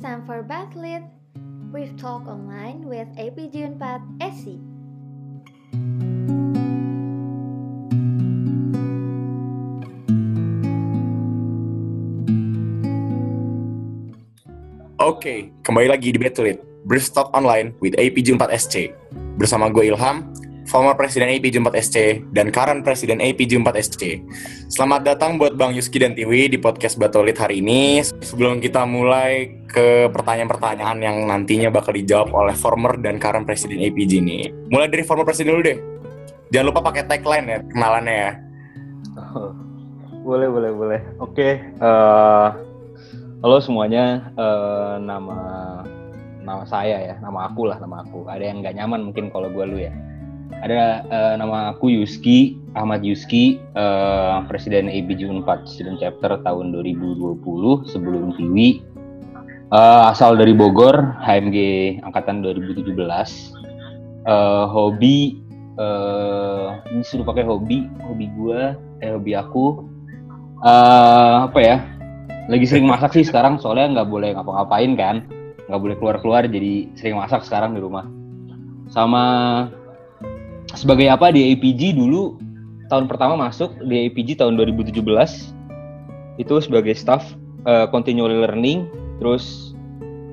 time for Bathlit. We've talk online with APJ 4 SC. Oke, kembali lagi di Battlelit, Berstop Online with APJ 4 SC. Bersama gue Ilham, former Presiden APJ 4 SC, dan current Presiden APJ 4 SC. Selamat datang buat Bang Yuski dan Tiwi di podcast Battlelit hari ini. Sebelum kita mulai ke pertanyaan-pertanyaan yang nantinya bakal dijawab oleh former dan current Presiden APJ ini. Mulai dari former Presiden dulu deh. Jangan lupa pakai tagline ya, kenalannya ya. Boleh, boleh, boleh. Oke, eh, halo semuanya. Eh, nama nama saya ya, nama aku lah, nama aku. Ada yang nggak nyaman mungkin kalau gue lu ya. Ada eh, nama aku Yuski Ahmad Yuski, eh, Presiden ABJ 4 Student Chapter tahun 2020 sebelum Tiwi. Eh, asal dari Bogor, HMG angkatan 2017. Eh, hobi eh ini suruh pakai hobi hobi gue eh hobi aku eh apa ya lagi sering masak sih sekarang soalnya nggak boleh ngapa-ngapain kan nggak boleh keluar-keluar jadi sering masak sekarang di rumah sama sebagai apa di APG dulu tahun pertama masuk di APG tahun 2017 itu sebagai staff eh, continual learning terus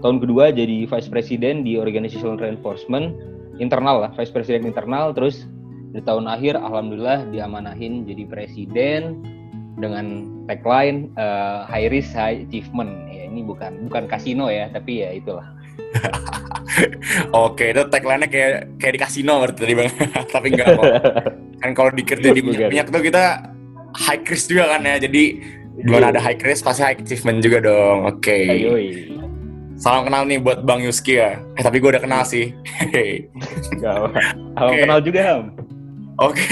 tahun kedua jadi vice president di organizational reinforcement internal lah, vice president internal, terus di tahun akhir alhamdulillah diamanahin jadi presiden dengan tagline eh, high risk high achievement. Ya ini bukan bukan kasino ya, tapi ya itulah. Oke, itu tagline-nya kayak kayak di kasino berarti tadi Bang. Tapi enggak kok. Kan kalau dikerja di Bukan. minyak tuh kita high risk juga kan ya. Jadi gimana ada high risk pasti high achievement juga dong. Oke. Ayoi. Salam kenal nih buat Bang Yuski ya. Eh tapi gue udah kenal sih. Enggak apa. Oke. kenal juga Ham. Oke.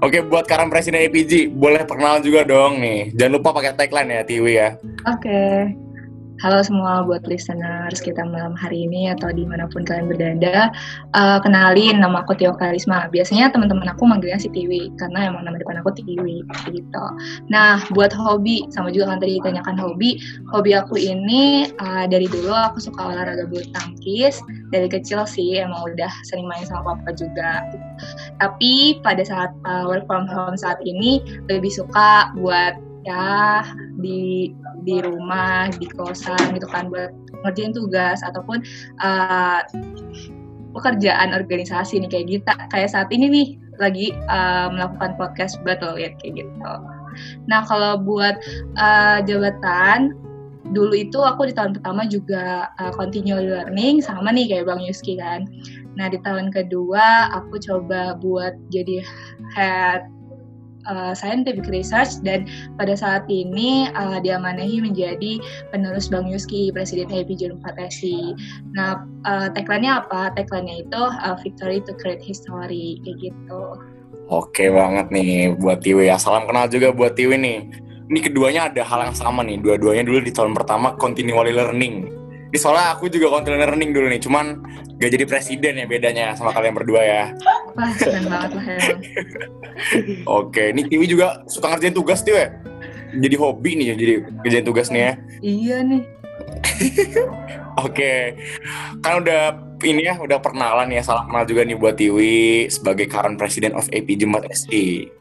Oke buat Karam Presiden APG, boleh perkenalan juga dong nih. Jangan lupa pakai tagline ya Tiwi ya. Oke. Halo semua buat listeners kita malam hari ini atau di mana pun kalian berada. Eh, kenalin, nama aku Tio Karisma. Biasanya teman-teman aku manggilnya si Tiwi, karena emang nama depan aku Tiwi, gitu. Nah, buat hobi, sama juga kan tadi ditanyakan hobi. Hobi aku ini eh, dari dulu aku suka olahraga bulu tangkis. Dari kecil sih emang udah sering main sama papa juga. Tapi pada saat eh, work from home saat ini, lebih suka buat ya di di rumah di kosan gitu kan buat ngerjain tugas ataupun uh, pekerjaan organisasi nih kayak kita kayak saat ini nih lagi uh, melakukan podcast battle ya kayak gitu. Nah kalau buat uh, jabatan dulu itu aku di tahun pertama juga uh, continue learning sama nih kayak Bang Yuski kan. Nah di tahun kedua aku coba buat jadi head uh, scientific research dan pada saat ini uh, diamanahi menjadi penerus Bang Yuski, Presiden APJ 4 SI. Nah, uh, tagline-nya apa? Tagline-nya itu uh, Victory to Create History, kayak gitu. Oke banget nih buat Tiwi ya. Salam kenal juga buat Tiwi nih. Ini keduanya ada hal yang sama nih. Dua-duanya dulu di tahun pertama continually learning. Ini soalnya aku juga continually learning dulu nih. Cuman gak jadi presiden ya bedanya sama kalian berdua ya. Wah, keren banget lah emang. Oke, ini Tiwi juga suka ngerjain tugas Tiwi ya? Jadi hobi nih ya, jadi ngerjain tugas nih ya. Iya nih. Oke, kan udah ini ya, udah perkenalan ya. Salam kenal juga nih buat Tiwi sebagai current president of AP Jembat SI.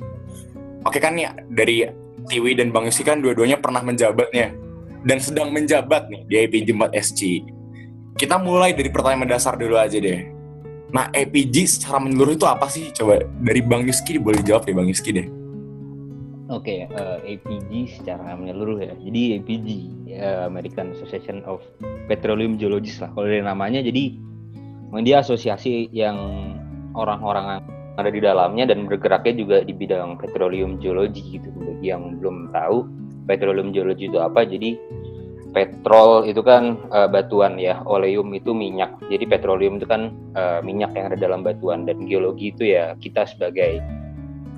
Oke kan nih dari Tiwi dan Bang Yusi kan dua-duanya pernah menjabatnya dan sedang menjabat nih di AP Jembat SC. Kita mulai dari pertanyaan dasar dulu aja deh. Nah, APG secara menyeluruh itu apa sih? Coba dari Bang Yuski boleh jawab deh Bang Yuski deh. Oke, eh, APG secara menyeluruh ya. Jadi APG, ya, American Association of Petroleum Geologists lah. Kalau dari namanya, jadi dia asosiasi yang orang-orang ada di dalamnya dan bergeraknya juga di bidang petroleum geology gitu. Bagi yang belum tahu, petroleum geology itu apa? Jadi petrol itu kan eh, batuan ya, oleum itu minyak. Jadi petroleum itu kan eh, minyak yang ada dalam batuan dan geologi itu ya kita sebagai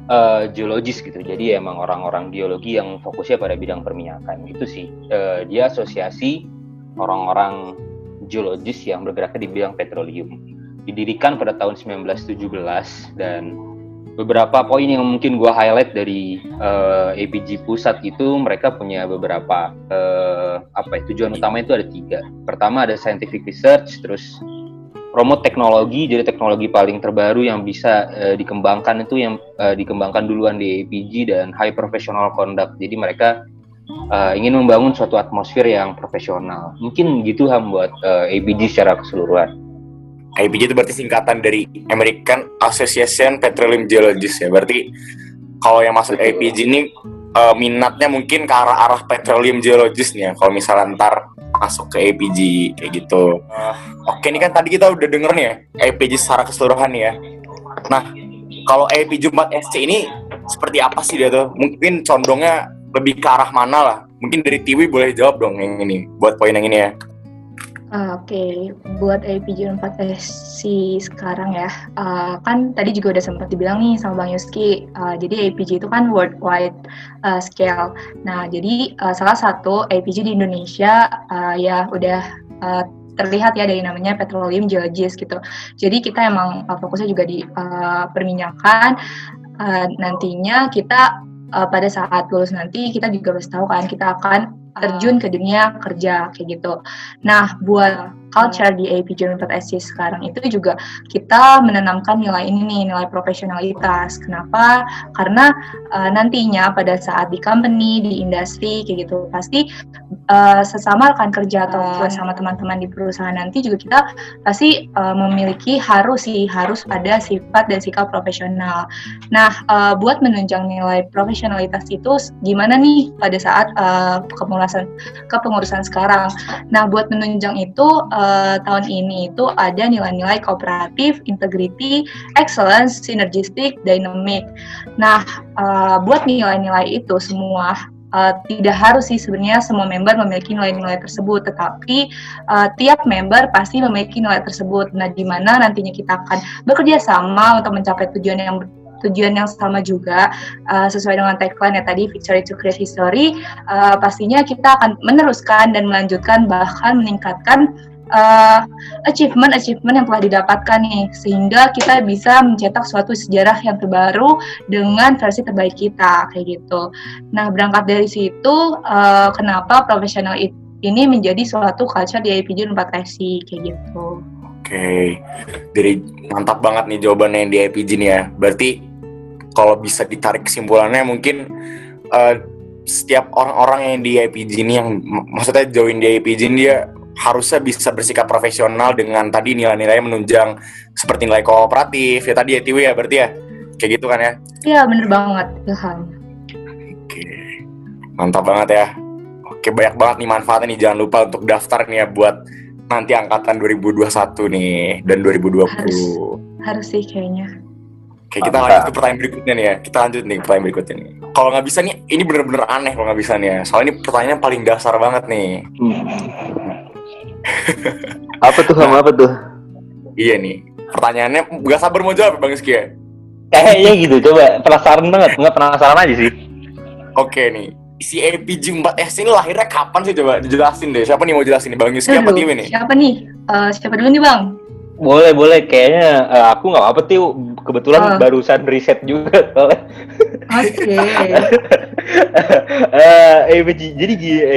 eh, geologis gitu. Jadi emang orang-orang geologi yang fokusnya pada bidang perminyakan. Itu sih eh, dia asosiasi orang-orang geologis yang bergeraknya di bidang petroleum. Didirikan pada tahun 1917 dan beberapa poin yang mungkin gue highlight dari uh, eh, APG pusat itu mereka punya beberapa uh, apa ya, tujuan utama itu ada tiga. Pertama ada scientific research, terus promote teknologi, jadi teknologi paling terbaru yang bisa uh, dikembangkan itu yang uh, dikembangkan duluan di APG dan high professional conduct. Jadi mereka uh, ingin membangun suatu atmosfer yang profesional. Mungkin gitu ham buat uh, APG secara keseluruhan. IPG itu berarti singkatan dari American Association Petroleum Geologists ya. Berarti kalau yang masuk IPG ini uh, minatnya mungkin ke arah-arah petroleum geologist nih ya. Kalau misalnya ntar masuk ke IPG kayak gitu. Uh, Oke, ini kan tadi kita udah denger nih ya IPG secara keseluruhan nih ya. Nah, kalau IPG 4 SC ini seperti apa sih dia tuh? Mungkin condongnya lebih ke arah mana lah? Mungkin dari Tiwi boleh jawab dong yang ini buat poin yang ini ya. Uh, Oke, okay. buat APJ 4SC sekarang ya, uh, kan tadi juga udah sempat dibilang nih sama Bang Yuski, uh, jadi APG itu kan worldwide uh, scale. Nah, jadi uh, salah satu APG di Indonesia uh, ya udah uh, terlihat ya dari namanya petroleum geologist gitu. Jadi kita emang uh, fokusnya juga di uh, perminyakan. Uh, nantinya kita uh, pada saat lulus nanti kita juga harus tahu kan kita akan terjun ke dunia kerja kayak gitu. Nah, buat culture di AP 4 SC sekarang itu juga kita menanamkan nilai ini nih, nilai profesionalitas. Kenapa? Karena uh, nantinya pada saat di company, di industri kayak gitu, pasti uh, sesama rekan kerja atau sama teman-teman di perusahaan nanti juga kita pasti uh, memiliki harus sih harus ada sifat dan sikap profesional. Nah, uh, buat menunjang nilai profesionalitas itu gimana nih pada saat uh, kepengurusan kepengurusan sekarang. Nah, buat menunjang itu uh, tahun ini itu ada nilai-nilai kooperatif, integrity, excellence, synergistic, dynamic. Nah, uh, buat nilai-nilai itu semua uh, tidak harus sih sebenarnya semua member memiliki nilai-nilai tersebut, tetapi uh, tiap member pasti memiliki nilai tersebut. Nah, di mana nantinya kita akan bekerja sama untuk mencapai tujuan yang tujuan yang sama juga uh, sesuai dengan tagline ya tadi victory to create history uh, pastinya kita akan meneruskan dan melanjutkan bahkan meningkatkan uh, achievement achievement yang telah didapatkan nih sehingga kita bisa mencetak suatu sejarah yang terbaru dengan versi terbaik kita kayak gitu. Nah berangkat dari situ uh, kenapa profesional ini menjadi suatu culture di IPJ 4 SC kayak gitu. Oke, okay. jadi mantap banget nih jawabannya yang di IPG nih ya. Berarti kalau bisa ditarik kesimpulannya mungkin uh, setiap orang-orang yang di IPG ini yang maksudnya join di IPG ini dia harusnya bisa bersikap profesional dengan tadi nilai-nilai menunjang seperti nilai kooperatif ya tadi ya Tiwi ya berarti ya kayak gitu kan ya iya bener banget Ilham oke mantap banget ya oke banyak banget nih manfaatnya nih jangan lupa untuk daftar nih ya buat nanti angkatan 2021 nih dan 2020 harus, harus sih kayaknya Oke, kita lanjut ke pertanyaan berikutnya nih ya. Kita lanjut nih ke pertanyaan berikutnya nih. Kalau nggak bisa nih, ini bener-bener aneh kalau nggak bisa nih ya. Soalnya ini pertanyaannya paling dasar banget nih. Hmm. Apa tuh sama apa tuh? Iya nih. Pertanyaannya gak sabar mau jawab Bang Rizky ya? Kayaknya gitu, coba penasaran banget. Nggak penasaran aja sih. Oke nih. Si APG 4S ini lahirnya kapan sih coba dijelasin deh. Siapa nih mau jelasin nih Bang Rizky apa Tiwi nih? Siapa nih? Uh, siapa dulu nih Bang? Boleh, boleh. Kayaknya uh, aku nggak apa tuh. Kebetulan uh. barusan riset juga soalnya. Oke. Okay. uh, jadi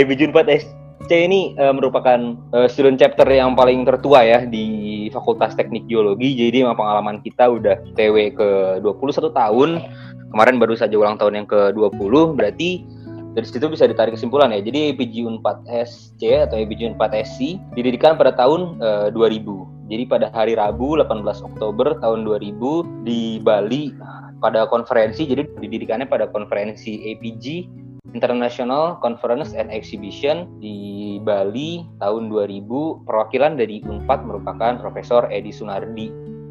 ABG 4 SC ini uh, merupakan uh, student chapter yang paling tertua ya di Fakultas Teknik Geologi. Jadi memang pengalaman kita udah TW ke 21 tahun. Kemarin baru saja ulang tahun yang ke-20. Berarti dari situ bisa ditarik kesimpulan ya. Jadi APG 4SC atau APG 4SC didirikan pada tahun uh, 2000 jadi pada hari Rabu 18 Oktober tahun 2000 di Bali pada konferensi, jadi didirikannya pada konferensi APG International Conference and Exhibition di Bali tahun 2000. Perwakilan dari UNPAD merupakan Profesor Edi Sunardi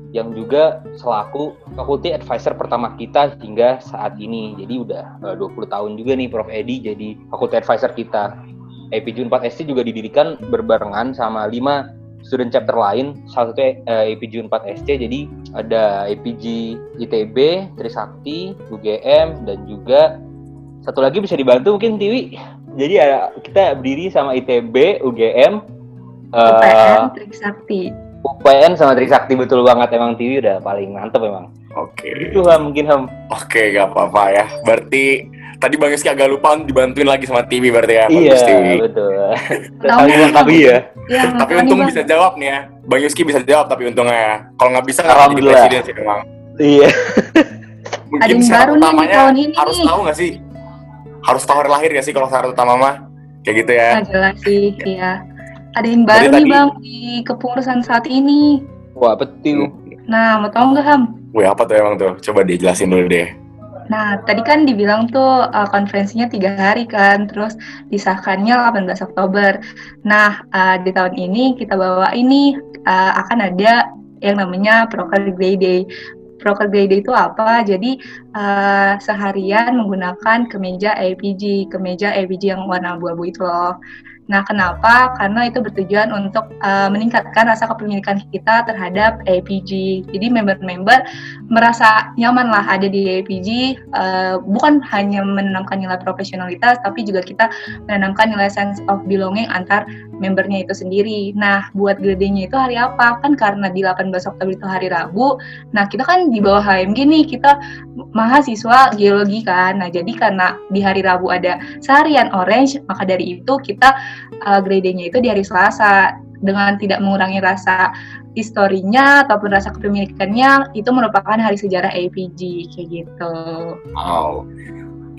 yang juga selaku faculty advisor pertama kita hingga saat ini. Jadi udah 20 eh, tahun juga nih Prof Edi jadi faculty advisor kita. APG 4SC juga didirikan berbarengan sama 5 student chapter lain salah satu eh, APG 4 SC jadi ada APG ITB Trisakti UGM dan juga satu lagi bisa dibantu mungkin Tiwi jadi ada kita berdiri sama ITB UGM uh, UPN Trisakti UPN sama Trisakti betul banget emang Tiwi udah paling mantep emang Oke. Itu Ham, mungkin Ham. Oke, gak apa-apa ya. Berarti tadi Bang Yuski agak lupa dibantuin lagi sama TV berarti ya. Iya, Bagus, TV. betul. Tahu Saling nggak? melengkapi ya. Ya, Tapi untung Bang. bisa jawab nih ya. Bang Yuski bisa jawab tapi untungnya ya. Kalau nggak bisa nggak jadi presiden sih memang. Iya. Mungkin Ada yang syarat baru nih tahun ini harus tahu nggak sih? Harus tahu hari lahir nggak sih kalau syarat utama mah? Kayak gitu ya. Nah, jelas sih, iya. Ada yang baru nih tadi- bang di kepengurusan saat ini. Wah, betul. Nah, mau tahu nggak Ham? Wih apa tuh emang tuh? Coba dijelasin dulu deh. Nah, tadi kan dibilang tuh uh, konferensinya tiga hari kan, terus disahkannya 18 Oktober. Nah, uh, di tahun ini kita bawa ini uh, akan ada yang namanya Proker Grey Day. Proker Day itu apa? Jadi uh, seharian menggunakan kemeja APG, kemeja APG yang warna abu-abu itu loh. Nah, kenapa? Karena itu bertujuan untuk uh, meningkatkan rasa kepemilikan kita terhadap APG. Jadi member-member merasa nyaman lah ada di APG, uh, bukan hanya menanamkan nilai profesionalitas, tapi juga kita menanamkan nilai sense of belonging antar membernya itu sendiri. Nah, buat gradenya itu hari apa? Kan karena di 18 Oktober itu hari Rabu, nah kita kan di bawah HMG nih, kita mahasiswa geologi kan. Nah, jadi karena di hari Rabu ada seharian orange, maka dari itu kita uh, gradenya itu di hari Selasa dengan tidak mengurangi rasa historinya ataupun rasa kepemilikannya itu merupakan hari sejarah APG kayak gitu. Wow.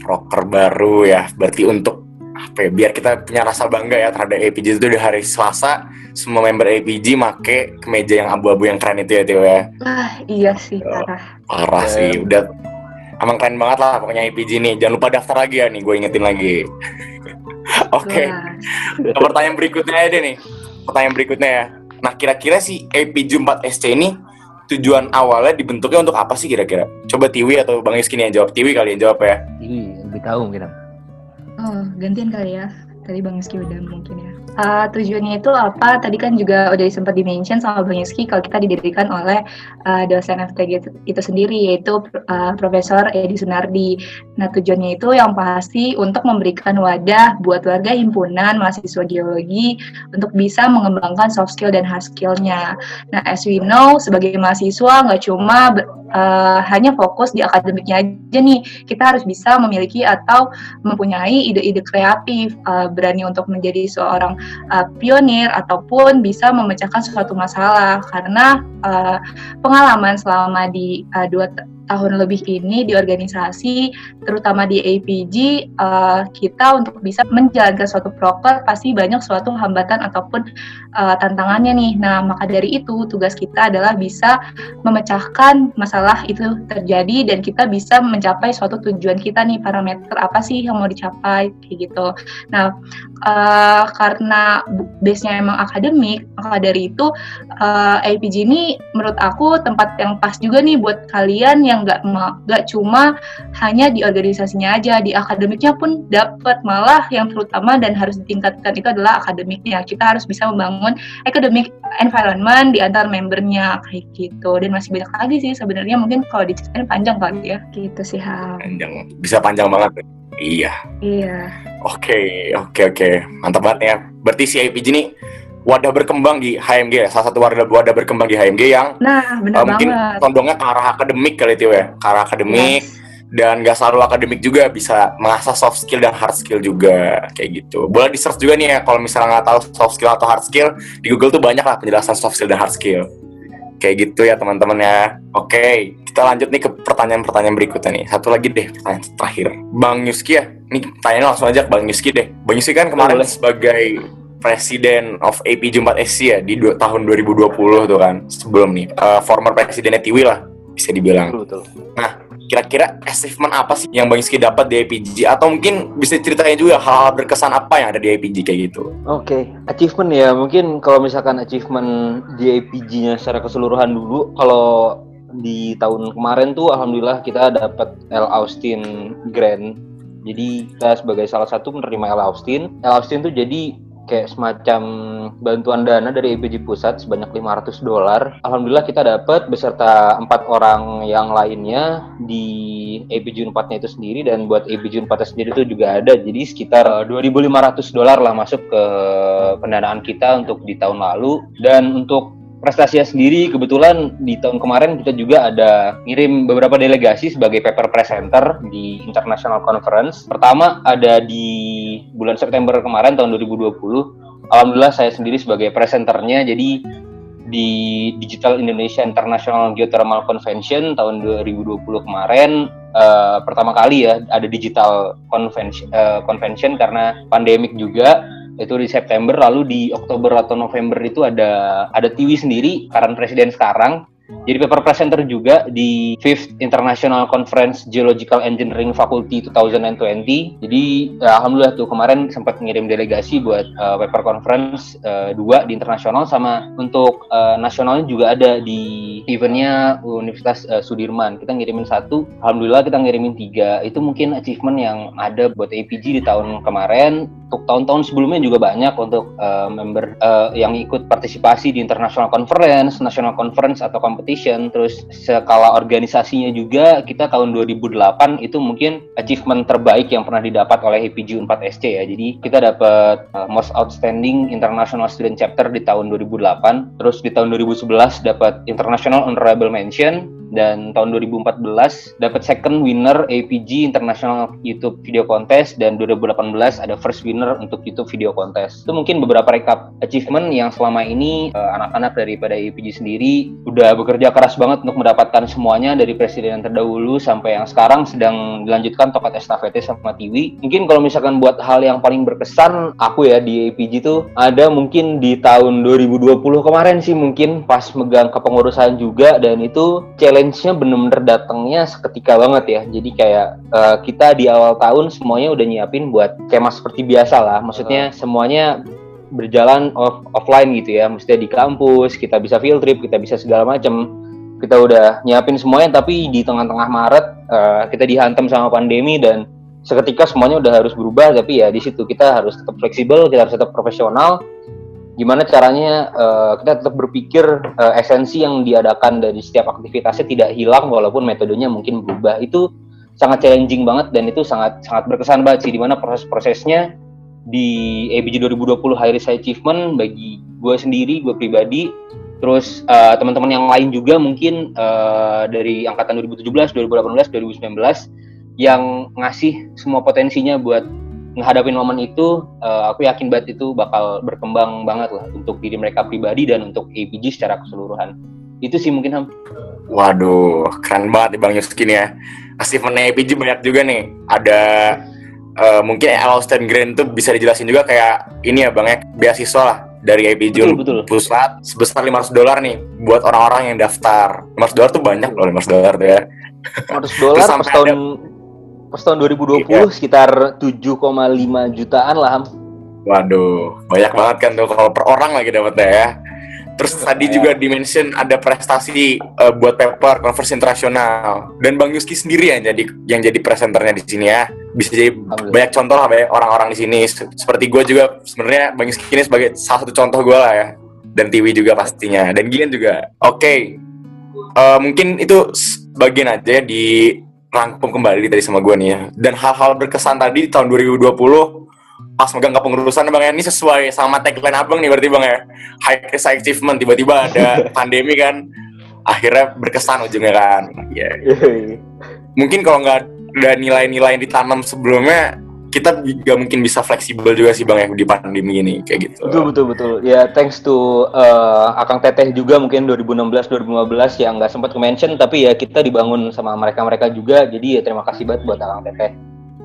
Proker baru ya. Berarti untuk apa ya, biar kita punya rasa bangga ya terhadap APG itu di hari Selasa semua member APG make kemeja yang abu-abu yang keren itu ya Tio ya. Wah, iya sih parah. Parah sih, udah emang keren banget lah pokoknya APG nih. Jangan lupa daftar lagi ya nih, gue ingetin lagi. Oke, Wah. Nah, pertanyaan berikutnya aja deh nih. Pertanyaan berikutnya ya. Nah, kira-kira si APG 4SC ini tujuan awalnya dibentuknya untuk apa sih kira-kira? Coba Tiwi atau Bang nih yang jawab. Tiwi kali yang jawab ya. Ini lebih tahu mungkin. Oh, gantian kali ya. Tadi Bang Yuski udah mungkin ya. Uh, tujuannya itu apa? Tadi kan juga udah sempat di-mention sama Bang Yuski kalau kita didirikan oleh uh, dosen FTG itu, itu sendiri yaitu uh, Profesor Edi Sunardi. Nah, tujuannya itu yang pasti untuk memberikan wadah buat warga himpunan mahasiswa geologi untuk bisa mengembangkan soft skill dan hard skill-nya. Nah, as we know, sebagai mahasiswa nggak cuma uh, hanya fokus di akademiknya aja nih, kita harus bisa memiliki atau mempunyai ide-ide kreatif, uh, berani untuk menjadi seorang uh, pionir ataupun bisa memecahkan suatu masalah. Karena uh, pengalaman selama di uh, dua tahun lebih ini di organisasi, terutama di APG, uh, kita untuk bisa menjalankan suatu proker pasti banyak suatu hambatan ataupun uh, tantangannya nih. Nah, maka dari itu tugas kita adalah bisa memecahkan masalah itu terjadi dan kita bisa mencapai suatu tujuan kita nih parameter apa sih yang mau dicapai kayak gitu. Nah, uh, karena base-nya emang akademik, maka dari itu uh, APG ini menurut aku tempat yang pas juga nih buat kalian yang nggak ma- nggak cuma hanya di organisasinya aja, di akademiknya pun dapat malah yang terutama dan harus ditingkatkan itu adalah akademiknya. Kita harus bisa membangun academic environment di antar membernya kayak gitu dan masih banyak lagi sih sebenarnya mungkin kalau diceritain panjang kali ya gitu sih Ham. Panjang, bisa panjang banget. Iya. Iya. Oke, oke, oke. Mantap banget ya. Berarti si APG ini wadah berkembang di HMG ya. Salah satu wadah, wadah berkembang di HMG yang Nah, uh, benar mungkin banget. condongnya ke arah akademik kali itu ya. Ke arah akademik. Yes. dan gak selalu akademik juga bisa mengasah soft skill dan hard skill juga kayak gitu boleh di search juga nih ya kalau misalnya nggak tahu soft skill atau hard skill di Google tuh banyak lah penjelasan soft skill dan hard skill kayak gitu ya teman-teman ya. Oke kita lanjut nih ke pertanyaan-pertanyaan berikutnya nih. Satu lagi deh pertanyaan terakhir. Bang Yuski ya? Ini pertanyaannya langsung aja ke Bang Yuski deh. Bang Yuski kan kemarin Boleh. sebagai Presiden of AP 4SC ya di dua, tahun 2020 tuh kan sebelum nih. Eh, former presidennya Tiwi lah bisa dibilang. Betul, betul. Kira-kira achievement apa sih yang Bang Yuski dapat di APG atau mungkin bisa ceritain juga hal-hal berkesan apa yang ada di APG kayak gitu Oke, achievement ya. Mungkin kalau misalkan achievement di APG-nya secara keseluruhan dulu, kalau di tahun kemarin tuh alhamdulillah kita dapat L Austin Grant. Jadi kita sebagai salah satu menerima L Austin. L Austin tuh jadi kayak semacam bantuan dana dari APG pusat sebanyak 500 dolar. Alhamdulillah kita dapat beserta empat orang yang lainnya di APG 4-nya itu sendiri dan buat APG 4 sendiri itu juga ada. Jadi sekitar eh, 2.500 dolar lah masuk ke pendanaan kita untuk di tahun lalu dan untuk prestasinya sendiri kebetulan di tahun kemarin kita juga ada ngirim beberapa delegasi sebagai paper presenter di International Conference. Pertama ada di bulan September kemarin tahun 2020. Alhamdulillah saya sendiri sebagai presenternya jadi di Digital Indonesia International Geothermal Convention tahun 2020 kemarin uh, pertama kali ya ada digital convention, uh, convention karena pandemik juga itu di September lalu di Oktober atau November itu ada ada TV sendiri karena presiden sekarang jadi paper presenter juga di Fifth International Conference Geological Engineering Faculty 2020. Jadi ya, alhamdulillah tuh kemarin sempat ngirim delegasi buat uh, paper conference uh, dua di internasional sama untuk uh, nasionalnya juga ada di eventnya Universitas uh, Sudirman. Kita ngirimin satu, alhamdulillah kita ngirimin tiga. Itu mungkin achievement yang ada buat APG di tahun kemarin. Untuk tahun-tahun sebelumnya juga banyak untuk uh, member uh, yang ikut partisipasi di international conference, national conference atau competition terus skala organisasinya juga kita tahun 2008 itu mungkin achievement terbaik yang pernah didapat oleh HPG 4SC ya. Jadi kita dapat uh, most outstanding international student chapter di tahun 2008 terus di tahun 2011 dapat international honorable mention. Dan tahun 2014 dapat second winner APG International YouTube Video Contest. Dan 2018 ada first winner untuk YouTube Video Contest. Itu mungkin beberapa rekap achievement yang selama ini uh, anak-anak daripada APG sendiri udah bekerja keras banget untuk mendapatkan semuanya dari presiden yang terdahulu sampai yang sekarang sedang dilanjutkan tokat estafete sama Tiwi. Mungkin kalau misalkan buat hal yang paling berkesan aku ya di APG itu ada mungkin di tahun 2020 kemarin sih mungkin pas megang kepengurusan juga dan itu challenge challenge-nya bener-bener datangnya seketika banget ya. Jadi kayak uh, kita di awal tahun semuanya udah nyiapin buat skema seperti biasa lah. Maksudnya semuanya berjalan off offline gitu ya. Maksudnya di kampus, kita bisa field trip, kita bisa segala macam. Kita udah nyiapin semuanya tapi di tengah-tengah Maret uh, kita dihantam sama pandemi dan seketika semuanya udah harus berubah tapi ya di situ kita harus tetap fleksibel, kita harus tetap profesional gimana caranya uh, kita tetap berpikir uh, esensi yang diadakan dari setiap aktivitasnya tidak hilang walaupun metodenya mungkin berubah itu sangat challenging banget dan itu sangat sangat berkesan banget sih di mana proses-prosesnya di ABG 2020 High Risk Achievement bagi gue sendiri gue pribadi. Terus uh, teman-teman yang lain juga mungkin uh, dari angkatan 2017 2018 2019 yang ngasih semua potensinya buat menghadapi momen itu uh, aku yakin banget itu bakal berkembang banget lah untuk diri mereka pribadi dan untuk APG secara keseluruhan. Itu sih mungkin Ham. Waduh keren banget nih Bang Yuskin ya. Achievementnya APG banyak juga nih. Ada uh, mungkin Alston Grant tuh bisa dijelasin juga kayak ini ya Bang ya beasiswa lah dari betul, betul. Pusat sebesar 500 dolar nih buat orang-orang yang daftar 500 dolar tuh banyak loh 500 dolar tuh ya 500 dolar pas tahun pas tahun 2020 iya. sekitar 7,5 jutaan lah Ham. Waduh, banyak banget kan tuh kalau per orang lagi dapetnya ya. Terus ya. tadi juga dimention ada prestasi uh, buat paper konversi internasional dan Bang Yuski sendiri yang jadi yang jadi presenternya di sini ya. Bisa jadi banyak contoh lah banyak orang-orang di sini. Seperti gue juga sebenarnya Bang ini sebagai salah satu contoh gue lah ya. Dan Tiwi juga pastinya dan Gian juga. Oke, okay. uh, eh, mungkin itu bagian aja di rangkum kembali tadi sama gue nih ya. Dan hal-hal berkesan tadi di tahun 2020 pas megang kepengurusan bang ya ini sesuai sama tagline abang nih berarti bang ya high risk achievement tiba-tiba ada pandemi kan akhirnya berkesan ujungnya kan ya yeah. mungkin kalau nggak ada nilai-nilai yang ditanam sebelumnya kita juga mungkin bisa fleksibel juga sih bang ya di pandemi ini kayak gitu. Betul betul betul. Ya thanks to uh, Akang Teteh juga mungkin 2016 2015 yang nggak sempat mention tapi ya kita dibangun sama mereka mereka juga. Jadi ya terima kasih banget buat Akang Teteh.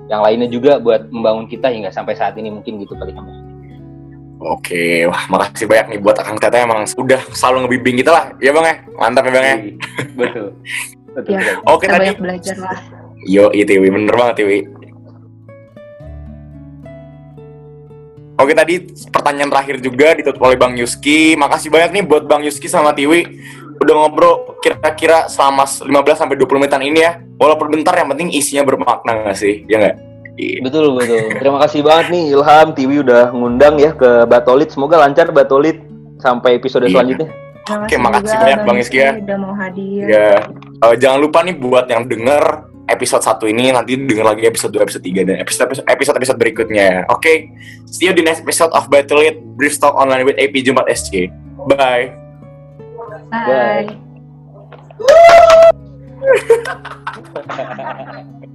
Yang lainnya juga buat membangun kita hingga sampai saat ini mungkin gitu kali kamu. Oke, wah makasih banyak nih buat Akang Teteh emang udah selalu ngebimbing kita lah, ya bang ya, mantap ya bang ya. betul. betul. Ya, Oke tadi. belajar lah. Yo, itu bener banget Iwi. Oke tadi pertanyaan terakhir juga ditutup oleh Bang Yuski. Makasih banyak nih buat Bang Yuski sama Tiwi udah ngobrol kira-kira selama 15 sampai 20 menitan ini ya. Walaupun bentar yang penting isinya bermakna gak sih? Ya nggak? Iya. Betul betul. Terima kasih banget nih Ilham Tiwi udah ngundang ya ke Batolit. Semoga lancar Batolit sampai episode iya. selanjutnya. Oke, makasih banyak Bang Yuski ya. Udah mau hadir. Ya. Uh, jangan lupa nih buat yang denger episode 1 ini nanti denger lagi episode 2, episode 3 dan episode episode episode berikutnya. Oke. Okay? See you di next episode of Battle It Brief Talk Online with AP Jumat SC. Bye. Bye. Bye.